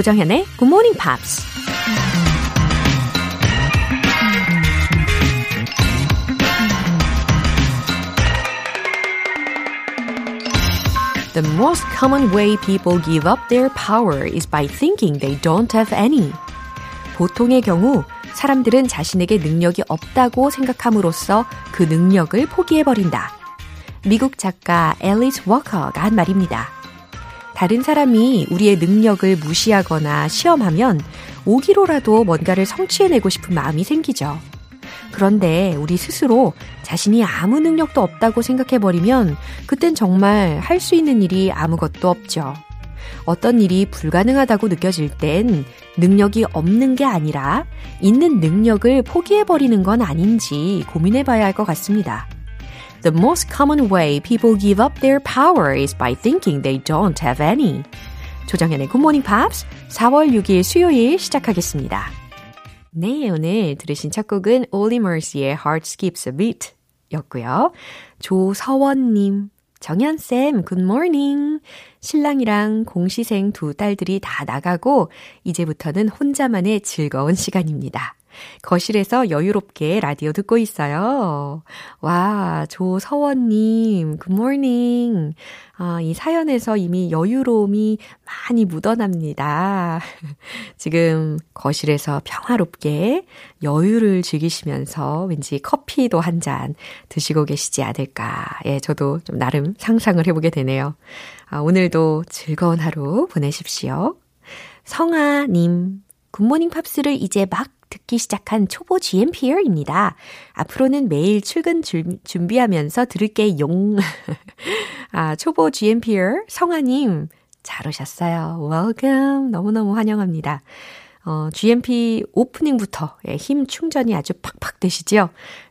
조정현의 Good Morning Pops. The most common way people give up their power is by thinking they don't have any. 보통의 경우 사람들은 자신에게 능력이 없다고 생각함으로써 그 능력을 포기해버린다. 미국 작가 앨리스 워커가 한 말입니다. 다른 사람이 우리의 능력을 무시하거나 시험하면 오기로라도 뭔가를 성취해내고 싶은 마음이 생기죠. 그런데 우리 스스로 자신이 아무 능력도 없다고 생각해버리면 그땐 정말 할 수 있는 일이 아무것도 없죠. 어떤 일이 불가능하다고 느껴질 땐 능력이 없는 게 아니라 있는 능력을 포기해버리는 건 아닌지 고민해봐야 할 것 같습니다. The most common way people give up their power is by thinking they don't have any. 조정현의 Good Morning Pops 4월 6일 수요일 시작하겠습니다. 네, 오늘 들으신 첫 곡은 Olly Mercy의 Heart Skips a Beat 였고요. 조서원님, 정현쌤, 굿모닝. 신랑이랑 공시생 두 딸들이 다 나가고, 이제부터는 혼자만의 즐거운 시간입니다. 거실에서 여유롭게 라디오 듣고 있어요. 와, 조서원님, 굿모닝. 아, 이 사연에서 이미 여유로움이 많이 묻어납니다. 지금 거실에서 평화롭게 여유를 즐기시면서 왠지 커피도 한 잔 드시고 계시지 않을까. 예, 저도 좀 나름 상상을 해보게 되네요. 아, 오늘도 즐거운 하루 보내십시오. 성아님, 굿모닝 팝스를 이제 막 듣기 시작한 초보 GMPR입니다. 앞으로는 매일 출근 줄, 준비하면서 들을게 용. 아, 초보 GMPR 성아님, 잘 오셨어요. Welcome. 너무너무 환영합니다. 어, GMP 오프닝부터 예, 힘 충전이 아주 팍팍 되시죠?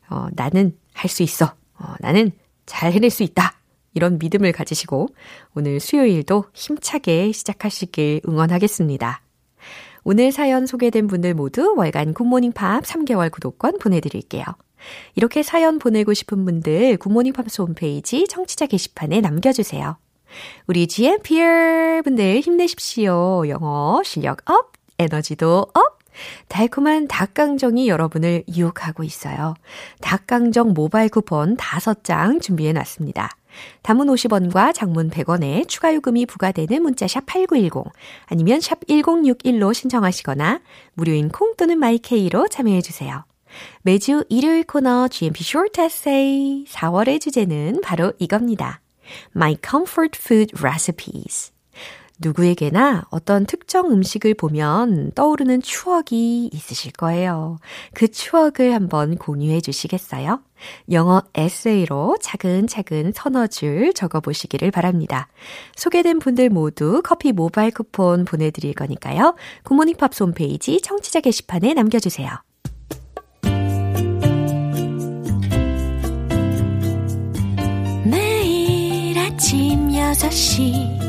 어, 나는 할 수 있어. 어, 나는 잘 해낼 수 있다. 이런 믿음을 가지시고 오늘 수요일도 힘차게 시작하시길 응원하겠습니다. 오늘 사연 소개된 분들 모두 월간 굿모닝 팝 3개월 구독권 보내드릴게요. 이렇게 사연 보내고 싶은 분들 굿모닝 팝스 홈페이지 청취자 게시판에 남겨주세요. 우리 GMP 여러분들 힘내십시오. 영어 실력 up, 에너지도 up! 달콤한 닭강정이 여러분을 유혹하고 있어요. 닭강정 모바일 쿠폰 5장 준비해 놨습니다. 담은 50원과 장문 100원에 추가 요금이 부과되는 문자샵 8910 아니면 샵 1061로 신청하시거나 무료인 콩 또는 마이케이로 참여해 주세요. 매주 일요일 코너 GMP Short Essay 4월의 주제는 바로 이겁니다. My Comfort Food Recipes. 누구에게나 어떤 특정 음식을 보면 떠오르는 추억이 있으실 거예요. 그 추억을 한번 공유해 주시겠어요? 영어 에세이로 차근차근 서너 줄 적어 보시기를 바랍니다. 소개된 분들 모두 커피 모바일 쿠폰 보내드릴 거니까요. 굿모닝 팝스 홈페이지 청취자 게시판에 남겨주세요. 매일 아침 6시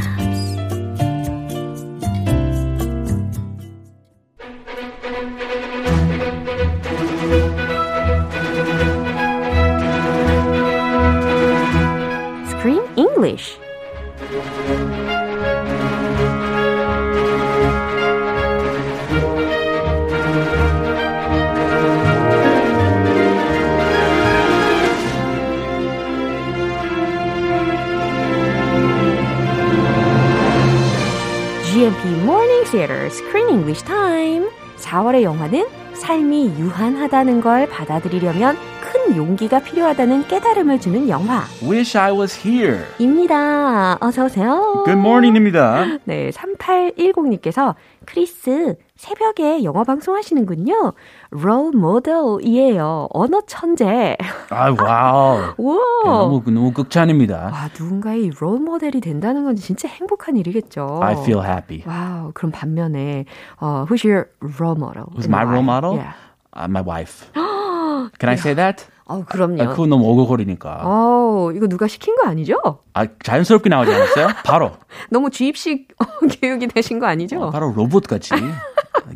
Screen English Time. 4월의 영화는 삶이 유한하다는 걸 받아들이려면 큰 용기가 필요하다는 깨달음을 주는 영화. Wish I was here. 입니다. 어서 오세요. Good morning입니다. 네, 3810님께서 크리스 새벽에 영어 방송 하시는군요. 롤 모델이에요. 언어 천재. 아, wow. 우와. 네, 너무 너무 극찬입니다. 와, 누군가의 롤 모델이 된다는 건 진짜 행복한 일이겠죠. I feel happy. Wow, 그럼 반면에 어, who's your role model? Who's my role model? Yeah. Uh, my wife. Can I say that? 어, 그럼요. 아, 그거 너무 오글거리니까. 어, 이거 누가 시킨 거 아니죠? 아, 자연스럽게 나오지 않았어요? 바로. 너무 주입식 교육이 되신 거 아니죠? 어, 바로 로봇 같이.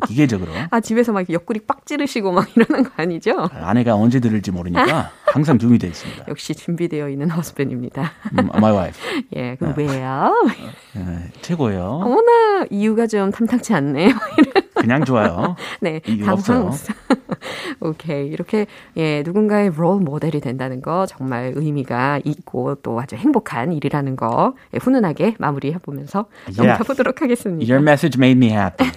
기계적으로. 아, 집에서 막 옆구리 빡 찌르시고 막 이러는 거 아니죠? 아내가 언제 들을지 모르니까 항상 준비되어 있습니다. 역시 준비되어 있는 허스밴입니다. 음, my wife. 예, 그럼 왜요? 네, 최고예요. 어머나, 이유가 좀 탐탁치 않네요. 그냥 좋아요. 네, 없어요. 오케이. 이렇게, 예, 누군가의 롤 모델이 된다는 거 정말 의미가 있고 또 아주 행복한 일이라는 거 예, 훈훈하게 마무리해 보면서 Yeah. 넘겨 보도록 하겠습니다. Your message made me happy.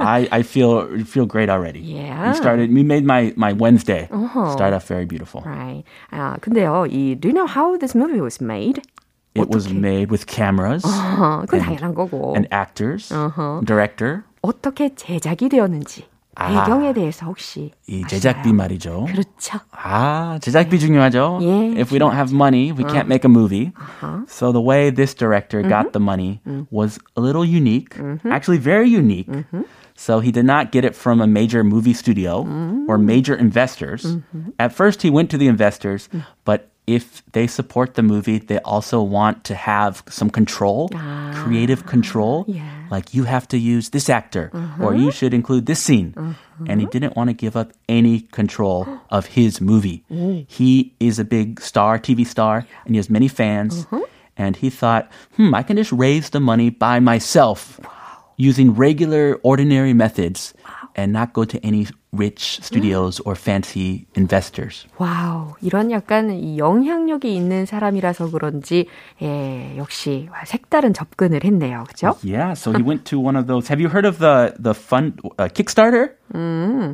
I, I feel feel great already. Yeah. You started. You made my my Wednesday Uh-huh. start off very beautiful. Right. 아, 근데요, 이, do you know how this movie was made? It was 어떻게? made with cameras 어, 그건 and, 당연한 거고. and actors, Uh-huh. director. 어떻게 제작이 되었는지, 아. 배경에 대해서 혹시. 이 아시나요? 제작비 말이죠. 그렇죠. 아, 제작비 중요하죠. 예. If we don't have money, we can't make a movie. Uh-huh. So the way this director got the money was a little unique, actually very unique. So he did not get it from a major movie studio or major investors. At first, he went to the investors, but if they support the movie, they also want to have some control, ah, creative control. yeah. Like you have to use this actor or mm-hmm. you should include this scene. And he mm-hmm. didn't want to give up any control of his movie. Mm. He is a big star, TV star, and he has many fans. Mm-hmm. And he thought, hmm, I can just raise the money by myself using regular, ordinary methods and not go to any rich studios or fancy investors. 와우, 이런 약간 이 영향력이 있는 사람이라서 그런지, 예, 역시 색다른 접근을 했네요. 그죠? Yeah, so he went to one of those. Have you heard of the the fund uh, Kickstarter?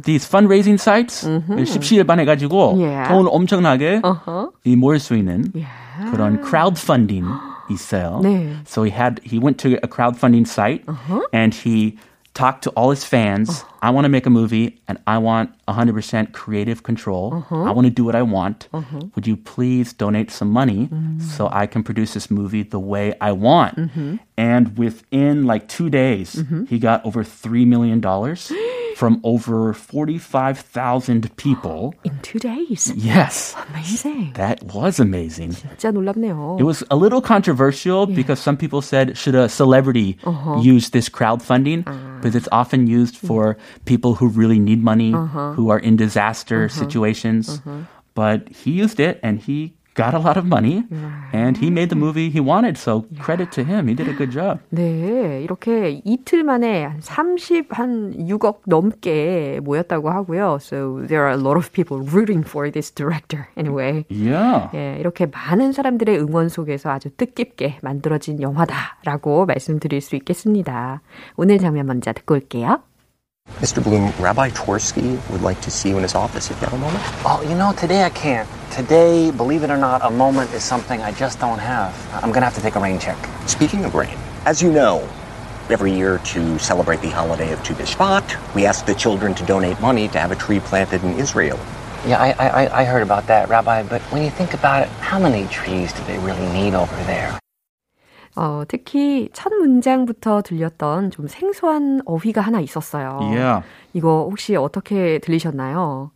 These fundraising sites 십시일반 해가지고 Yeah. 돈 엄청나게 어허. 이 모을 수 있는 Yeah. 그런 crowdfunding 있어요. 네. So he had he went to a crowdfunding site and he talked to all his fans. Uh-huh. I want to make a movie and I want 100% creative control. Uh-huh. I want to do what I want. Uh-huh. Would you please donate some money mm-hmm. so I can produce this movie the way I want? Mm-hmm. And within like 2 days, mm-hmm. he got over 3 million dollars from over 45,000 people. In two days. Yes. Amazing. That was amazing. 진짜 놀랍네요. It was a little controversial because some people said, should a celebrity use this crowdfunding? Because it's often used for people who really need money, who are in disaster situations. But he used it and he got a lot of money and he made the movie he wanted. So credit to him. He did a good job. 네, 이렇게 이틀 만에 한 30, 한 6억 넘게 모였다고 하고요. So there are a lot of people rooting for this director anyway. Yeah. 예, 이렇게 많은 사람들의 응원 속에서 아주 뜻깊게 만들어진 영화다라고 말씀드릴 수 있겠습니다. 오늘 장면 먼저 듣고 올게요. Mr. Bloom, Rabbi Tversky would like to see you in his office if you have a moment. Oh, you know, today I can't. Today, believe it or not, a moment is something I just don't have. I'm gonna have to take a rain check. Speaking of rain, as you know, every year to celebrate the holiday of Tu B'Shvat, we ask the children to donate money to have a tree planted in Israel. Yeah, I, I, I heard about that, Rabbi, but when you think about it, how many trees do they really need over there? 어, 특히 첫 문장부터 들렸던 좀 생소한 어휘가 하나 있었어요. Yeah. 이거 혹시 어떻게 들리셨나요?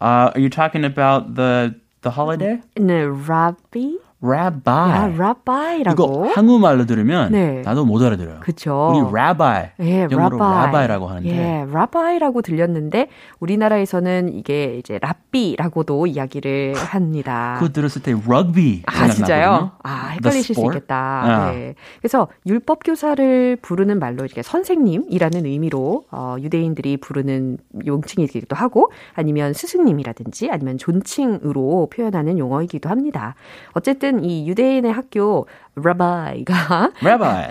Uh, are you talking about the the holiday? 네, rabbi? Rabbi. 아, 이거 rabbi라고. 한국말로 들으면 네. 나도 못 알아들어요. 그쵸. 우리 rabbi, 예, 영어로 rabbi. rabbi라고 하는데 예, rabbi라고 들렸는데 우리나라에서는 이게 이제 랍비라고도 이야기를 합니다. 그거 들었을 때 rugby 아, 진짜요? 아, 헷갈리실 수. 있겠다. 아. 네. 그래서 율법 교사를 부르는 말로 이렇게 선생님이라는 의미로 어, 유대인들이 부르는 용칭이기도 하고 아니면 스승님이라든지 아니면 존칭으로 표현하는 용어이기도 합니다. 어쨌든 이 유대인의 학교 rabbi가 Rabbi.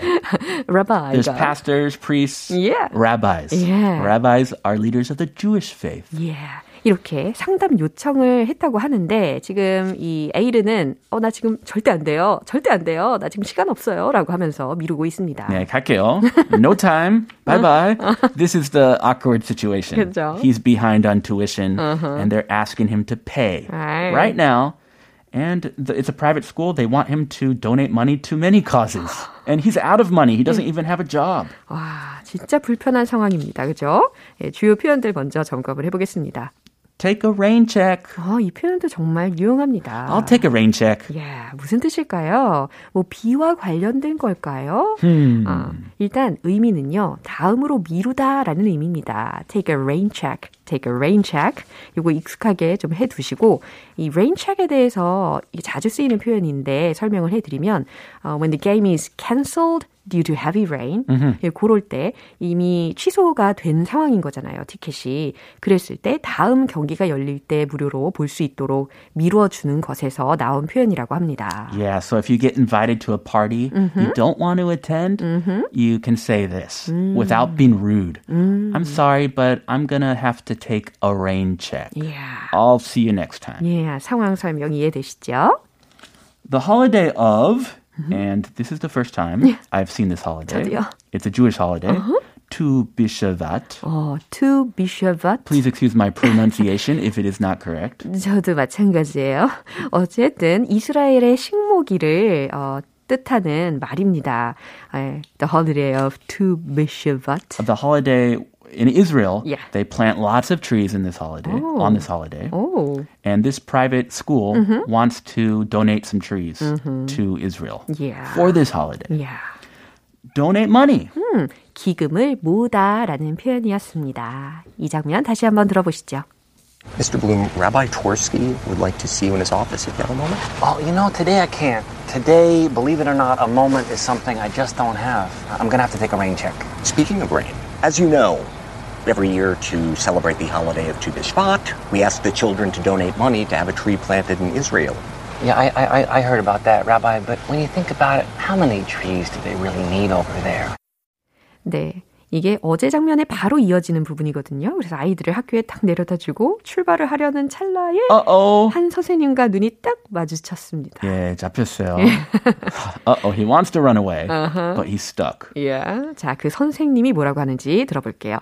rabbi가 There's pastors, priests, Yeah. rabbis. Yeah. Rabbis are leaders of the Jewish faith. 예. 이렇게 상담 요청을 했다고 하는데 지금 이 에이르는 어 나 지금 절대 안 돼요. 절대 안 돼요. 나 지금 시간 없어요라고 하면서 미루고 있습니다. 네, 갈게요. No time. Bye bye. This is the awkward situation. 그죠? He's behind on tuition and they're asking him to pay Right. right now. And the, it's a private school. They want him to donate money to many causes. And he's out of money. He doesn't even have a job. 와, 진짜 불편한 상황입니다. 그죠? 예, 주요 표현들 먼저 점검을 해보겠습니다. Take a rain check. 어, 이 표현도 정말 유용합니다. I'll take a rain check. 야, 무슨 뜻일까요? 뭐 비와 관련된 걸까요? Hmm. 어, 일단 의미는요. 다음으로 미루다라는 의미입니다. Take a rain check. Take a rain check. 이거 익숙하게 좀 해두시고 이 rain check에 대해서 자주 쓰이는 표현인데 설명을 해드리면 uh, when the game is cancelled due to heavy rain. 예, 그럴 때 이미 취소가 된 상황인 거잖아요. 티켓이. 그랬을 때 다음 경기가 열릴 때 무료로 볼 수 있도록 미루어 주는 것에서 나온 표현이라고 합니다. Yeah, so if you get invited to a party you don't want to attend, you can say this without being rude. I'm sorry, but I'm gonna have to take a rain check. Yeah. I'll see you next time. 예, 상황 설명 이해되시죠? The holiday of, and this is the first time I've seen this holiday. 저도요. It's a Jewish holiday. Tu B'Shavat. 어, to be Shabbat. Please excuse my pronunciation if it is not correct. 저도 마찬가지예요. 어쨌든 이스라엘의 식모기를 어, 뜻하는 말입니다. 예, the holiday of Tu B'Shavat. The holiday in Israel, Yeah. they plant lots of trees in this holiday, Oh. on this holiday. 오, And this private school wants to donate some trees to Israel Yeah. for this holiday. 야, Donate money. 기금을 모으다라는 표현이었습니다. 이 장면 다시 한번 들어보시죠. Mr. Bloom, Rabbi Tversky would like to see you in his office if you have a moment. Oh, you know, today I can't. Today, believe it or not, a moment is something I just don't have. I'm gonna have to take a rain check. Speaking of rain, as you know, every year to celebrate the holiday of Tu B'Shvat, we ask the children to donate money to have a tree planted in Israel. Yeah, I, I, I- I heard about that, Rabbi, but when you think about it, how many trees do they really need over there? 네. 이게 어제 장면에 바로 이어지는 부분이거든요. 그래서 아이들을 학교에 딱 내려다 주고 출발을 하려는 찰나에 Uh-oh. 한 선생님과 눈이 딱 마주쳤습니다. 예, 잡혔어요. Uh-oh, he wants to run away, but he's stuck. 예. 자, 그 선생님이 뭐라고 하는지 들어볼게요.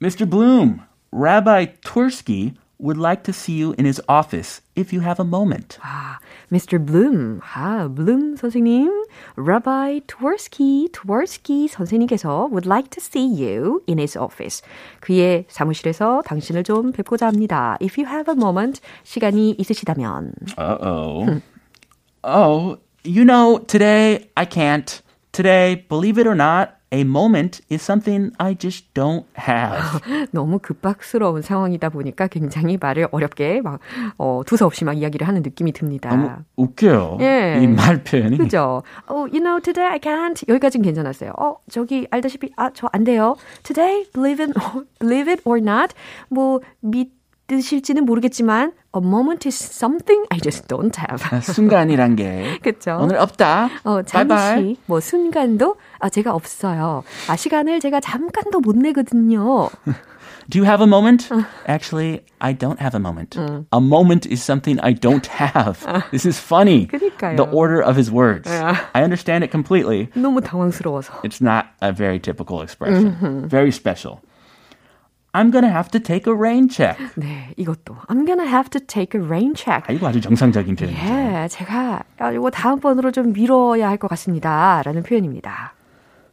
Mr. Bloom, Rabbi Tversky would like to see you in his office if you have a moment. 아, Mr. Bloom. 아, Bloom 선생님. Rabbi Tversky, Tversky 선생님께서 would like to see you in his office. 그의 사무실에서 당신을 좀 뵙고자 합니다. If you have a moment, 시간이 있으시다면. Uh-oh. oh, you know, today I can't. Today, believe it or not, a moment is something I just don't have. 너무 급박스러운 상황이다 보니까 굉장히 말을 어렵게 막 어, 두서없이 막 이야기를 하는 느낌이 듭니다. 너무 웃겨요. 예. 이 말 표현이. 그죠? 어, you know, today I can't. 여기까지는 괜찮았어요. 어, 저기 알다시피 아, 저 안 돼요. Today, believe it, believe it or not, 뭐 믿 으실지는 모르겠지만, a moment is something I just don't have. 순간이란 게 그쵸? 오늘 없다. 어, 잠시, 바이바이. 뭐 순간도 아, 제가 없어요. 아, 시간을 제가 잠깐도 못 내거든요. Do you have a moment? Actually, I don't have a moment. A moment is something I don't have. This is funny. 그러니까요. The order of his words. I understand it completely. 너무 당황스러워서. It's not a very typical expression. Very special. I'm gonna have to take a rain check. 네, 이것도. I'm gonna have to take a rain check. 아, 이거 아주 정상적인 표현이죠. 예, 제가 아, 이거 다음번으로 좀 미뤄야 할 것 같습니다. 라는 표현입니다.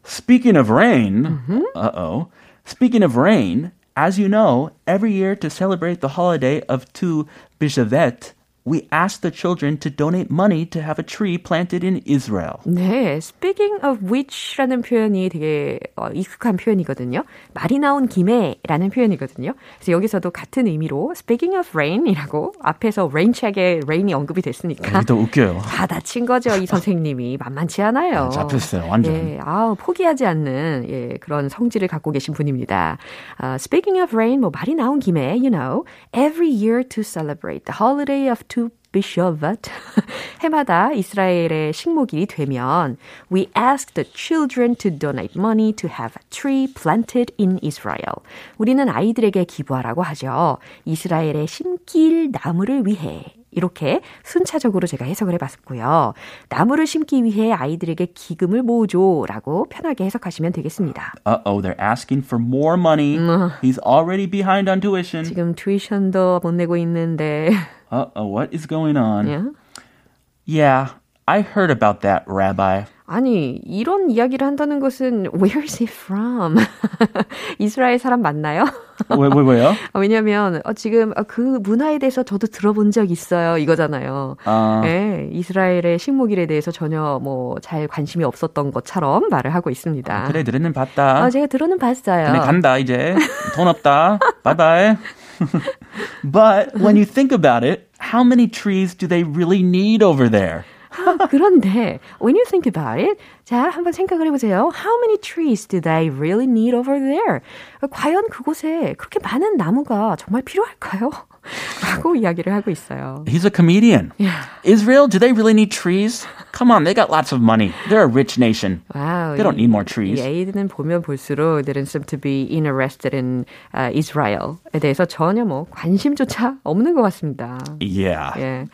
Speaking of rain, uh-oh. Speaking of rain, as you know, every year to celebrate the holiday of Tu B'Shavet, we ask the children to donate money to have a tree planted in Israel. 네, speaking of which라는 표현이 되게 어, 익숙한 표현이거든요. 말이 나온 김에라는 표현이거든요. 그래서 여기서도 같은 의미로 speaking of rain이라고 앞에서 rain check에 rain이 언급이 됐으니까 여기도 웃겨요. 다 다친 거죠, 이 선생님이. 만만치 않아요. 잡혔어요, 완전. 예, 아 포기하지 않는, 예, 그런 성질을 갖고 계신 분입니다. 아, speaking of rain, 뭐, 말이 나온 김에, you know, every year to celebrate the holiday of Tu B'Shavat. 해마다 이스라엘의 식목일이 되면, we ask the children to donate money to have a tree planted in Israel. 우리는 아이들에게 기부하라고 하죠. 이스라엘의 심길 나무를 위해. 이렇게 순차적으로 제가 해석을 해봤고요. 나무를 심기 위해 아이들에게 기금을 모으죠라고 편하게 해석하시면 되겠습니다. Uh-oh, they're asking for more money. He's already behind on tuition. 지금 튜이션도 못 내고 있는데, Uh-oh, what is going on? 예? Yeah, I heard about that, Rabbi. 아니, 이런 이야기를 한다는 것은 where is he from? 이스라엘 사람 맞나요? 왜, 왜, 왜요? 왜냐면 어, 지금 그 문화에 대해서 저도 들어본 적 있어요. 이거잖아요. 아. 네, 이스라엘의 식목일에 대해서 전혀 뭐 잘 관심이 없었던 것처럼 말을 하고 있습니다. 그래, 들으는 봤다. 아, 제가 들어는 봤어요. 근데 간다, 이제. 돈 없다. 바이바이. But when you think about it, how many trees do they really need over there? 아, 그런데 when you think about it, 자 한번 생각을 해보세요. How many trees do they really need over there? 과연 그곳에 그렇게 많은 나무가 정말 필요할까요? 라고 이야기를 하고 있어요. He's a comedian. Yeah. Israel, do they really need trees? Come on, they got lots of money. They're a rich nation. Wow, They don't need more trees. 이 에이드는 보면 볼수록 didn't seem to be interested in uh, Israel에 대해서 전혀 뭐 관심조차 없는 것 같습니다. Yeah. 예.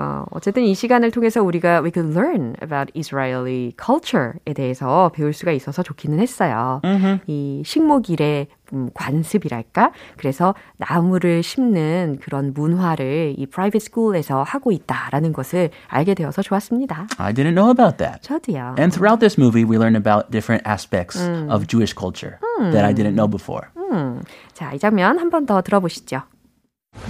어, 어쨌든 이 시간을 통해서 우리가 we could learn about Israeli culture에 대해서 배울 수가 있어서 좋기는 했어요. 이 식목일의 음, 관습이랄까? 그래서 나무를 심는 그런 문화를 이 private school에서 하고 있다라는 것을 알게 되어서 좋았습니다. I didn't know about that. 저도요. And throughout this movie, we learn about different aspects of Jewish culture that I didn't know before. 음, 자, 이 장면 한 번 더 들어보시죠.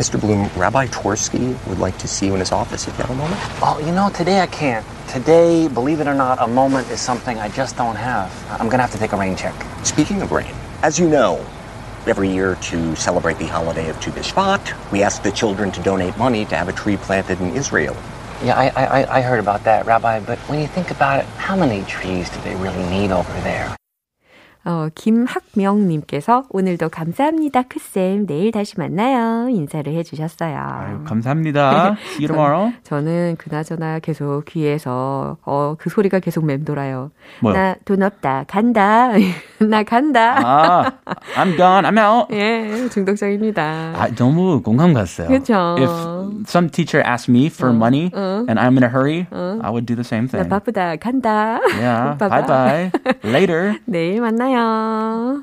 Mr. Bloom, Rabbi Tversky would like to see you in his office if you have a moment. Oh, you know, today I can't. Today, believe it or not, a moment is something I just don't have. I'm gonna have to take a rain check. Speaking of rain, as you know, every year to celebrate the holiday of Tu B'Shvat, we ask the children to donate money to have a tree planted in Israel. Yeah, I, I, I heard about that, Rabbi, but when you think about it, how many trees do they really need over there? 어, 김학명님께서 오늘도 감사합니다, 크쌤. 내일 다시 만나요. 인사를 해주셨어요. 아유, 감사합니다. See you tomorrow. 저는 그나저나 계속 귀에서 어, 그 소리가 계속 맴돌아요. 뭐요? 나돈 없다. 간다. 나 간다. Ah, I'm gone. I'm out. 예, 중독적입니다. 아, 너무 공감 갔어요. 그쵸. If some teacher asked me for money and I'm in a hurry, I would do the same 나 thing. 바쁘다. 간다. Yeah. Bye bye. Later. 내일 만나요.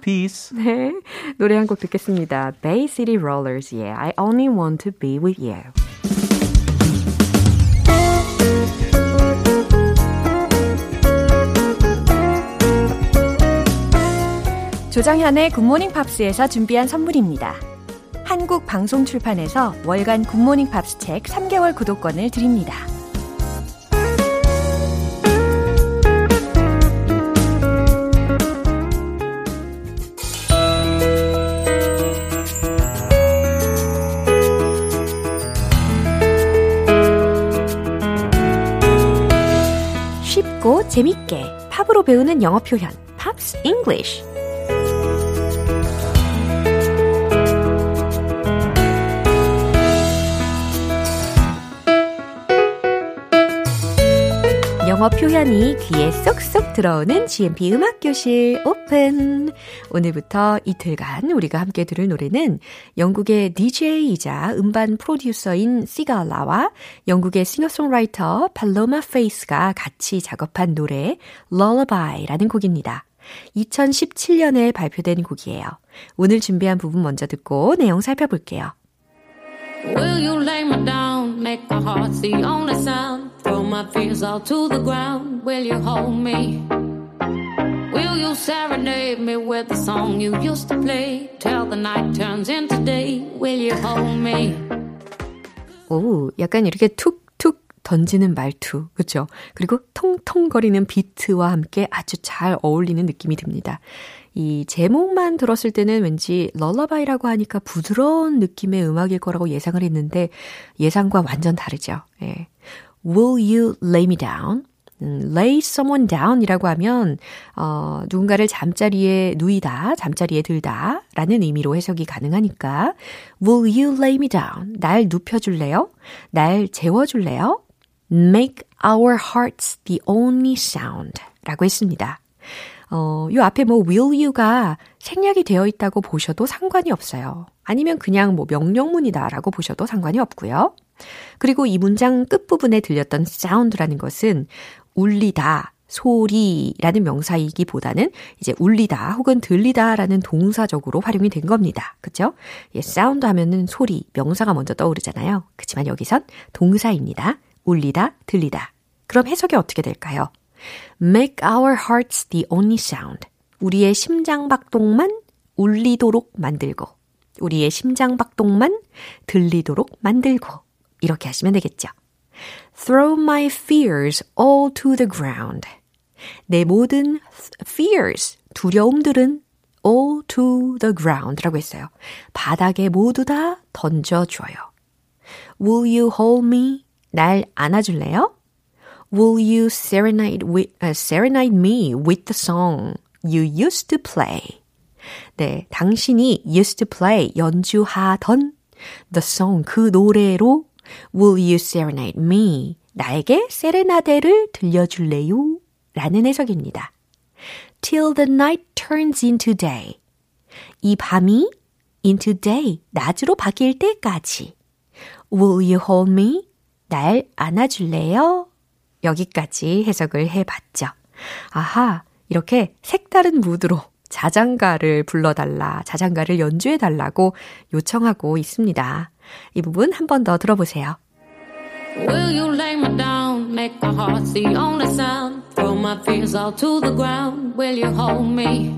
Peace. 네. 노래 한 곡 듣겠습니다. Bay City Rollers의 I Only Want to Be With You. 조정현의 굿모닝 팝스에서 준비한 선물입니다. 한국 방송 출판에서 월간 굿모닝 팝스 책 3개월 구독권을 드립니다. 재밌게 팝으로 배우는 영어 표현 Pops English 영어 표현이 귀에 쏙쏙 들어오는 GMP 음악교실 오픈. 오늘부터 이틀간 우리가 함께 들을 노래는 영국의 DJ이자 음반 프로듀서인 시갈라와 영국의 싱어송라이터 팔로마 페이스가 같이 작업한 노래 Lullaby라는 곡입니다. 2017년에 발표된 곡이에요. 오늘 준비한 부분 먼저 듣고 내용 살펴볼게요. Will you lay me down? Make my heart the only sound. Throw my fears all to the ground. Will you hold me? Will you serenade me with the song you used to play? Till the night turns into day. Will you hold me? 오, 약간 이렇게 툭툭 던지는 말투, 그죠? 그리고 통통거리는 비트와 함께 아주 잘 어울리는 느낌이 듭니다. 이 제목만 들었을 때는 왠지 럴러바이라고 하니까 부드러운 느낌의 음악일 거라고 예상을 했는데 예상과 완전 다르죠. 예. Will you lay me down? 음, lay someone down 이라고 하면, 어, 누군가를 잠자리에 누이다, 잠자리에 들다 라는 의미로 해석이 가능하니까, will you lay me down? 날 눕혀줄래요? 날 재워줄래요? make our hearts the only sound 라고 했습니다. 어, 요 앞에 뭐 will you가 생략이 되어 있다고 보셔도 상관이 없어요. 아니면 그냥 뭐 명령문이다라고 보셔도 상관이 없고요. 그리고 이 문장 끝부분에 들렸던 sound라는 것은 울리다, 소리라는 명사이기보다는 이제 울리다 혹은 들리다라는 동사적으로 활용이 된 겁니다. 그죠? 예, 사운드 하면은 소리, 명사가 먼저 떠오르잖아요. 그렇지만 여기선 동사입니다. 울리다, 들리다. 그럼 해석이 어떻게 될까요? Make our hearts the only sound. 우리의 심장박동만 울리도록 만들고, 우리의 심장박동만 들리도록 만들고, 이렇게 하시면 되겠죠. Throw my fears all to the ground. 내 모든 fears, 두려움들은 all to the ground 라고 했어요. 바닥에 모두 다 던져줘요. Will you hold me? 날 안아줄래요? Will you serenade, with, uh, serenade me with the song you used to play? 네, 당신이 used to play, 연주하던 the song, 그 노래로 Will you serenade me? 나에게 세레나데를 들려줄래요? 라는 해석입니다. Till the night turns into day. 이 밤이 into day, 낮으로 바뀔 때까지. Will you hold me? 날 안아줄래요? 여기까지 해석을 해봤죠. 아하, 이렇게 색다른 무드로 자장가를 불러달라, 자장가를 연주해달라고 요청하고 있습니다. 이 부분 한 번 더 들어보세요. Will you lay me down? Make my heart the only sound. Throw my fears all to the ground. Will you hold me?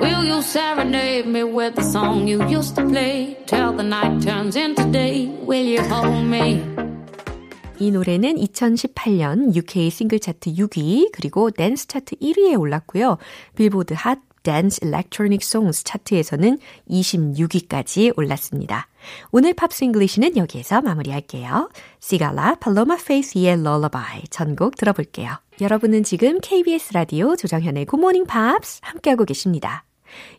Will you serenade me with the song you used to play? Till the night turns into day. Will you hold me? 이 노래는 2018년 UK 싱글 차트 6위 그리고 댄스 차트 1위에 올랐고요. 빌보드 핫 댄스 일렉트로닉 송스 차트에서는 26위까지 올랐습니다. 오늘 Pops English는 여기에서 마무리할게요. 시갈라 팔로마 페이스의 Lullaby 전곡 들어볼게요. 여러분은 지금 KBS 라디오 조정현의 Morning Pops 함께하고 계십니다.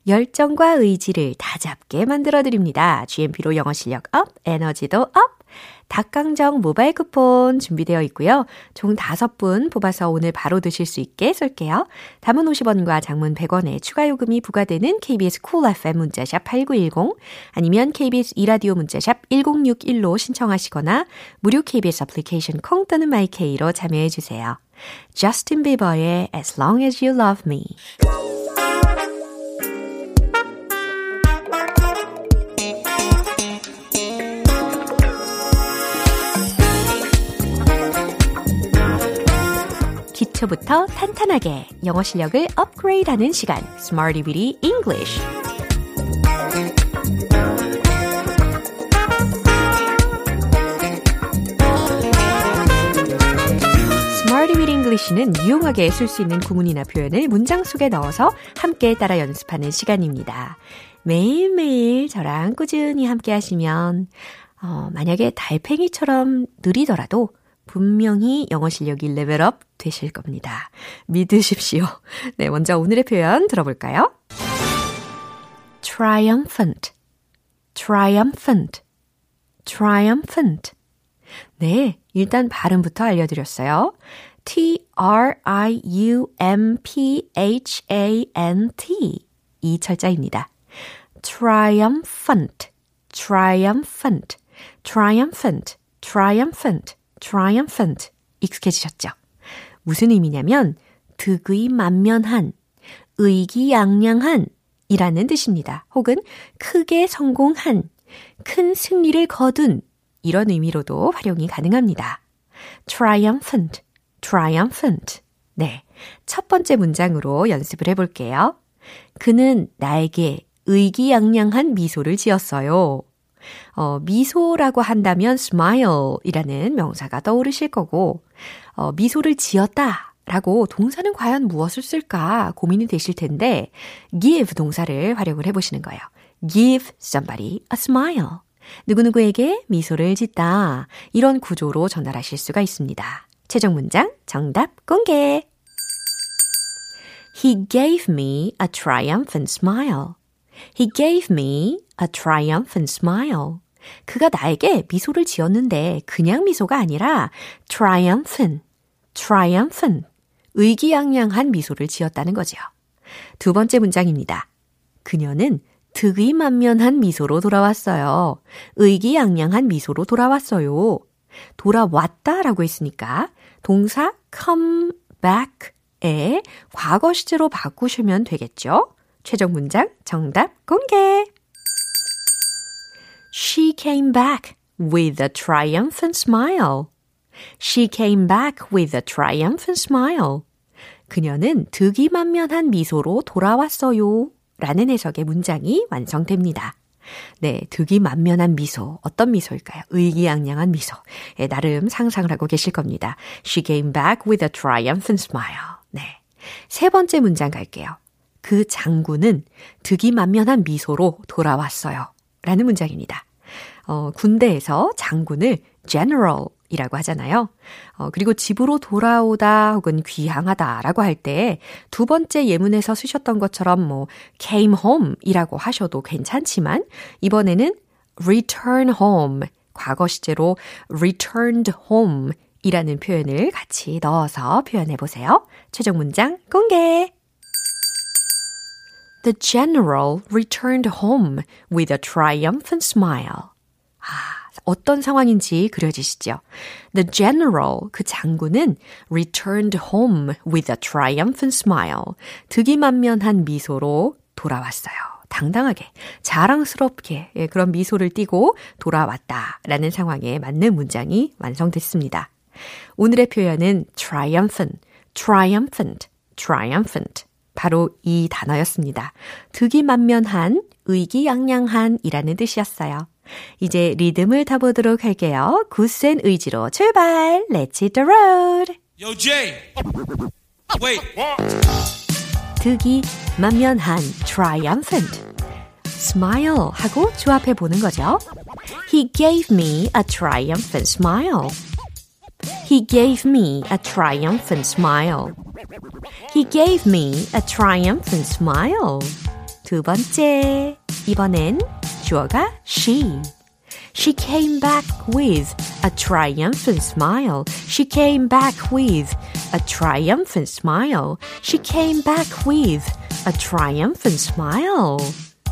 열정과 의지를 다잡게 만들어드립니다. GMP로 영어 실력 up, 에너지도 up! 닭강정 모바일 쿠폰 준비되어 있고요. 총 5분 뽑아서 오늘 바로 드실 수 있게 쏠게요. 단문 50원과 장문 100원의 추가 요금이 부과되는 KBS Cool FM 문자샵 8910 아니면 KBS 이라디오 문자샵 1061로 신청하시거나 무료 KBS 애플리케이션 콩 또는 마이케이로 참여해 주세요. Justin Bieber의 As Long As You Love Me 기초부터 탄탄하게 영어 실력을 업그레이드하는 시간, Smarty Weedy English. English는 유용하게 쓸 수 있는 구문이나 표현을 문장 속에 넣어서 함께 따라 연습하는 시간입니다. 매일매일 저랑 꾸준히 함께 하시면, 어, 만약에 달팽이처럼 느리더라도 분명히 영어 실력이 레벨업 되실 겁니다. 믿으십시오. 네, 먼저 오늘의 표현 들어볼까요? triumphant, triumphant, triumphant. 네, 일단 발음부터 알려드렸어요. T-R-I-U-M-P-H-A-N-T. 이 철자입니다. triumphant, triumphant, triumphant, triumphant. Triumphant 익숙해지셨죠? 무슨 의미냐면 득의 만면한, 의기양양한 이라는 뜻입니다. 혹은 크게 성공한, 큰 승리를 거둔 이런 의미로도 활용이 가능합니다. triumphant, triumphant. 네. 첫 번째 문장으로 연습을 해볼게요. 그는 나에게 의기양양한 미소를 지었어요. 어, 미소라고 한다면 smile이라는 명사가 떠오르실 거고, 어, 미소를 지었다. 라고 동사는 과연 무엇을 쓸까 고민이 되실 텐데, give 동사를 활용을 해보시는 거예요. give somebody a smile. 누구누구에게 미소를 짓다. 이런 구조로 전달하실 수가 있습니다. 최종 문장 정답 공개. He gave me a triumphant smile. He gave me a triumphant smile. 그가 나에게 미소를 지었는데 그냥 미소가 아니라 triumphant, triumphant, 의기양양한 미소를 지었다는 거죠. 두 번째 문장입니다. 그녀는 득의만면한 미소로 돌아왔어요. 의기양양한 미소로 돌아왔어요. 돌아왔다라고 했으니까 동사 come back에 과거 시제로 바꾸시면 되겠죠. 최종 문장 정답 공개. She came back with a triumphant smile. She came back with a triumphant smile. 그녀는 득이만면한 미소로 돌아왔어요. 라는 해석의 문장이 완성됩니다. 네, 득이만면한 미소. 어떤 미소일까요? 의기양양한 미소. 예, 나름 상상을 하고 계실 겁니다. She came back with a triumphant smile. 네. 세 번째 문장 갈게요. 그 장군은 득이만면한 미소로 돌아왔어요. 라는 문장입니다. 어, 군대에서 장군을 general 이라고 하잖아요. 어, 그리고 집으로 돌아오다 혹은 귀향하다 라고 할 때 두 번째 예문에서 쓰셨던 것처럼 뭐 came home 이라고 하셔도 괜찮지만 이번에는 return home 과거 시제로 returned home 이라는 표현을 같이 넣어서 표현해 보세요. 최종 문장 공개! The general returned home with a triumphant smile. 아, 어떤 상황인지 그려지시죠? The general, 그 장군은 returned home with a triumphant smile. 득이만면한 미소로 돌아왔어요. 당당하게, 자랑스럽게 예, 그런 미소를 띠고 돌아왔다라는 상황에 맞는 문장이 완성됐습니다. 오늘의 표현은 triumphant, triumphant, triumphant. 바로 이 단어였습니다. 득이만면한, 의기양양한 이라는 뜻이었어요. 이제 리듬을 타보도록 할게요. 굳센 의지로 출발! Let's hit the road! Yo, Jay! Wait! 득이 만면한 triumphant smile 하고 조합해 보는 거죠. He gave me a triumphant smile. He gave me a triumphant smile. He gave me a triumphant smile. 두 번째. 이번엔 주어가 she. She came back with a triumphant smile. She came back with a triumphant smile. She came back with a triumphant smile.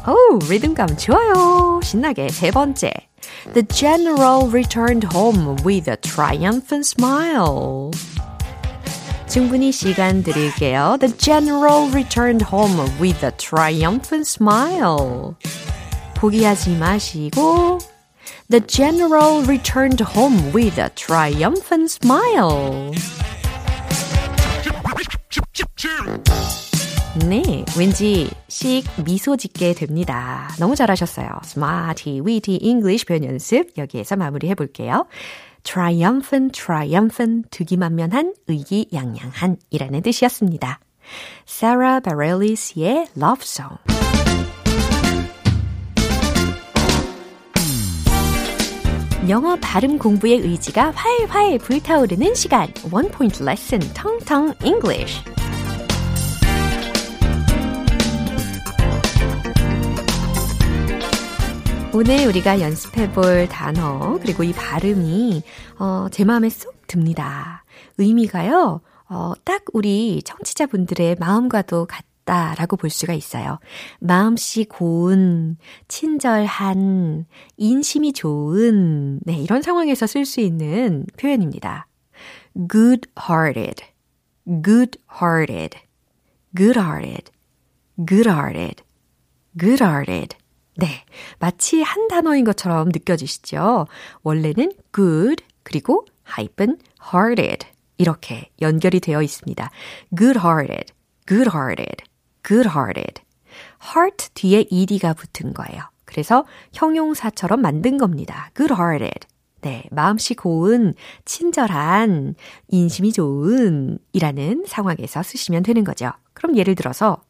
오, 리듬감 좋아요. 신나게 세 번째. The general returned home with a triumphant smile. 충분히 시간 드릴게요. The general returned home with a triumphant smile. 포기하지 마시고 The general returned home with a triumphant smile. 네, 왠지 씩 미소 짓게 됩니다. 너무 잘하셨어요. Smarty, witty English 표현 연습 여기에서 마무리해 볼게요. Triumphant, triumphant, 득이만면한, 의기양양한 이라는 뜻이었습니다. Sarah Bareilles,의 Love Song. 영어 발음 공부의 의지가 활활 불타오르는 시간. One Point Lesson, 텅텅 English. 오늘 우리가 연습해 볼 단어, 그리고 이 발음이, 어, 제 마음에 쏙 듭니다. 의미가요, 어, 딱 우리 청취자분들의 마음과도 같다라고 볼 수가 있어요. 마음씨 고운, 친절한, 인심이 좋은, 네, 이런 상황에서 쓸 수 있는 표현입니다. good hearted, good hearted, good hearted, good hearted, good hearted. 네. 마치 한 단어인 것처럼 느껴지시죠? 원래는 good, 그리고 hyphen hearted. 이렇게 연결이 되어 있습니다. good hearted, good hearted, good hearted. heart 뒤에 ed가 붙은 거예요. 그래서 형용사처럼 만든 겁니다. good hearted. 네, 마음씨 고운, 친절한, 인심이 좋은 이라는 상황에서 쓰시면 되는 거죠. 그럼 예를 들어서,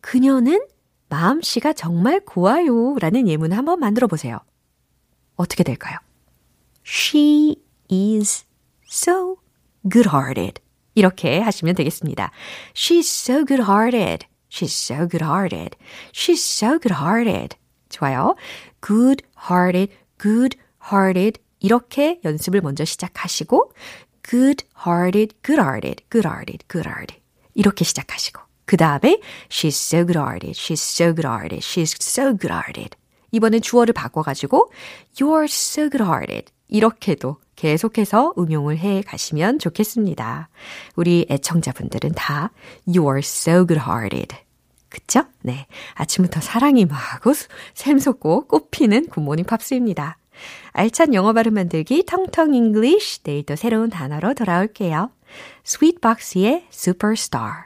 그녀는 마음씨가 정말 고와요 라는 예문을 한번 만들어 보세요. 어떻게 될까요? She is so good-hearted. 이렇게 하시면 되겠습니다. She's so good-hearted. She's so good-hearted. She's so good-hearted. 좋아요. good-hearted, good-hearted. 이렇게 연습을 먼저 시작하시고 good-hearted, good-hearted, good-hearted, good-hearted. 이렇게 시작하시고 그 다음에 she's so good-hearted, she's so good-hearted, she's so good-hearted. 이번엔 주어를 바꿔가지고 you're so good-hearted. 이렇게도 계속해서 응용을 해 가시면 좋겠습니다. 우리 애청자분들은 다 you're so good-hearted. 그쵸? 네. 아침부터 사랑이 막 샘솟고 꽃피는 굿모닝 팝스입니다. 알찬 영어 발음 만들기 Tongue Tongue English 내일 또 새로운 단어로 돌아올게요. 스윗박스의 Superstar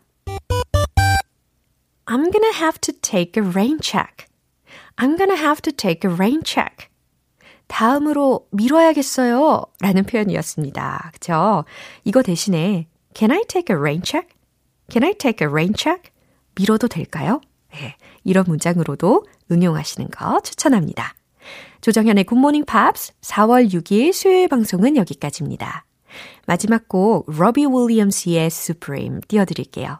I'm gonna have to take a rain check. I'm gonna have to take a rain check. 다음으로 미뤄야겠어요. 라는 표현이었습니다. 그쵸? 이거 대신에 Can I take a rain check? Can I take a rain check? 미뤄도 될까요? 네, 이런 문장으로도 응용하시는 거 추천합니다. 조정현의 굿모닝 팝스 4월 6일 수요일 방송은 여기까지입니다. 마지막 곡 로비 윌리엄스의 Supreme 띄워드릴게요.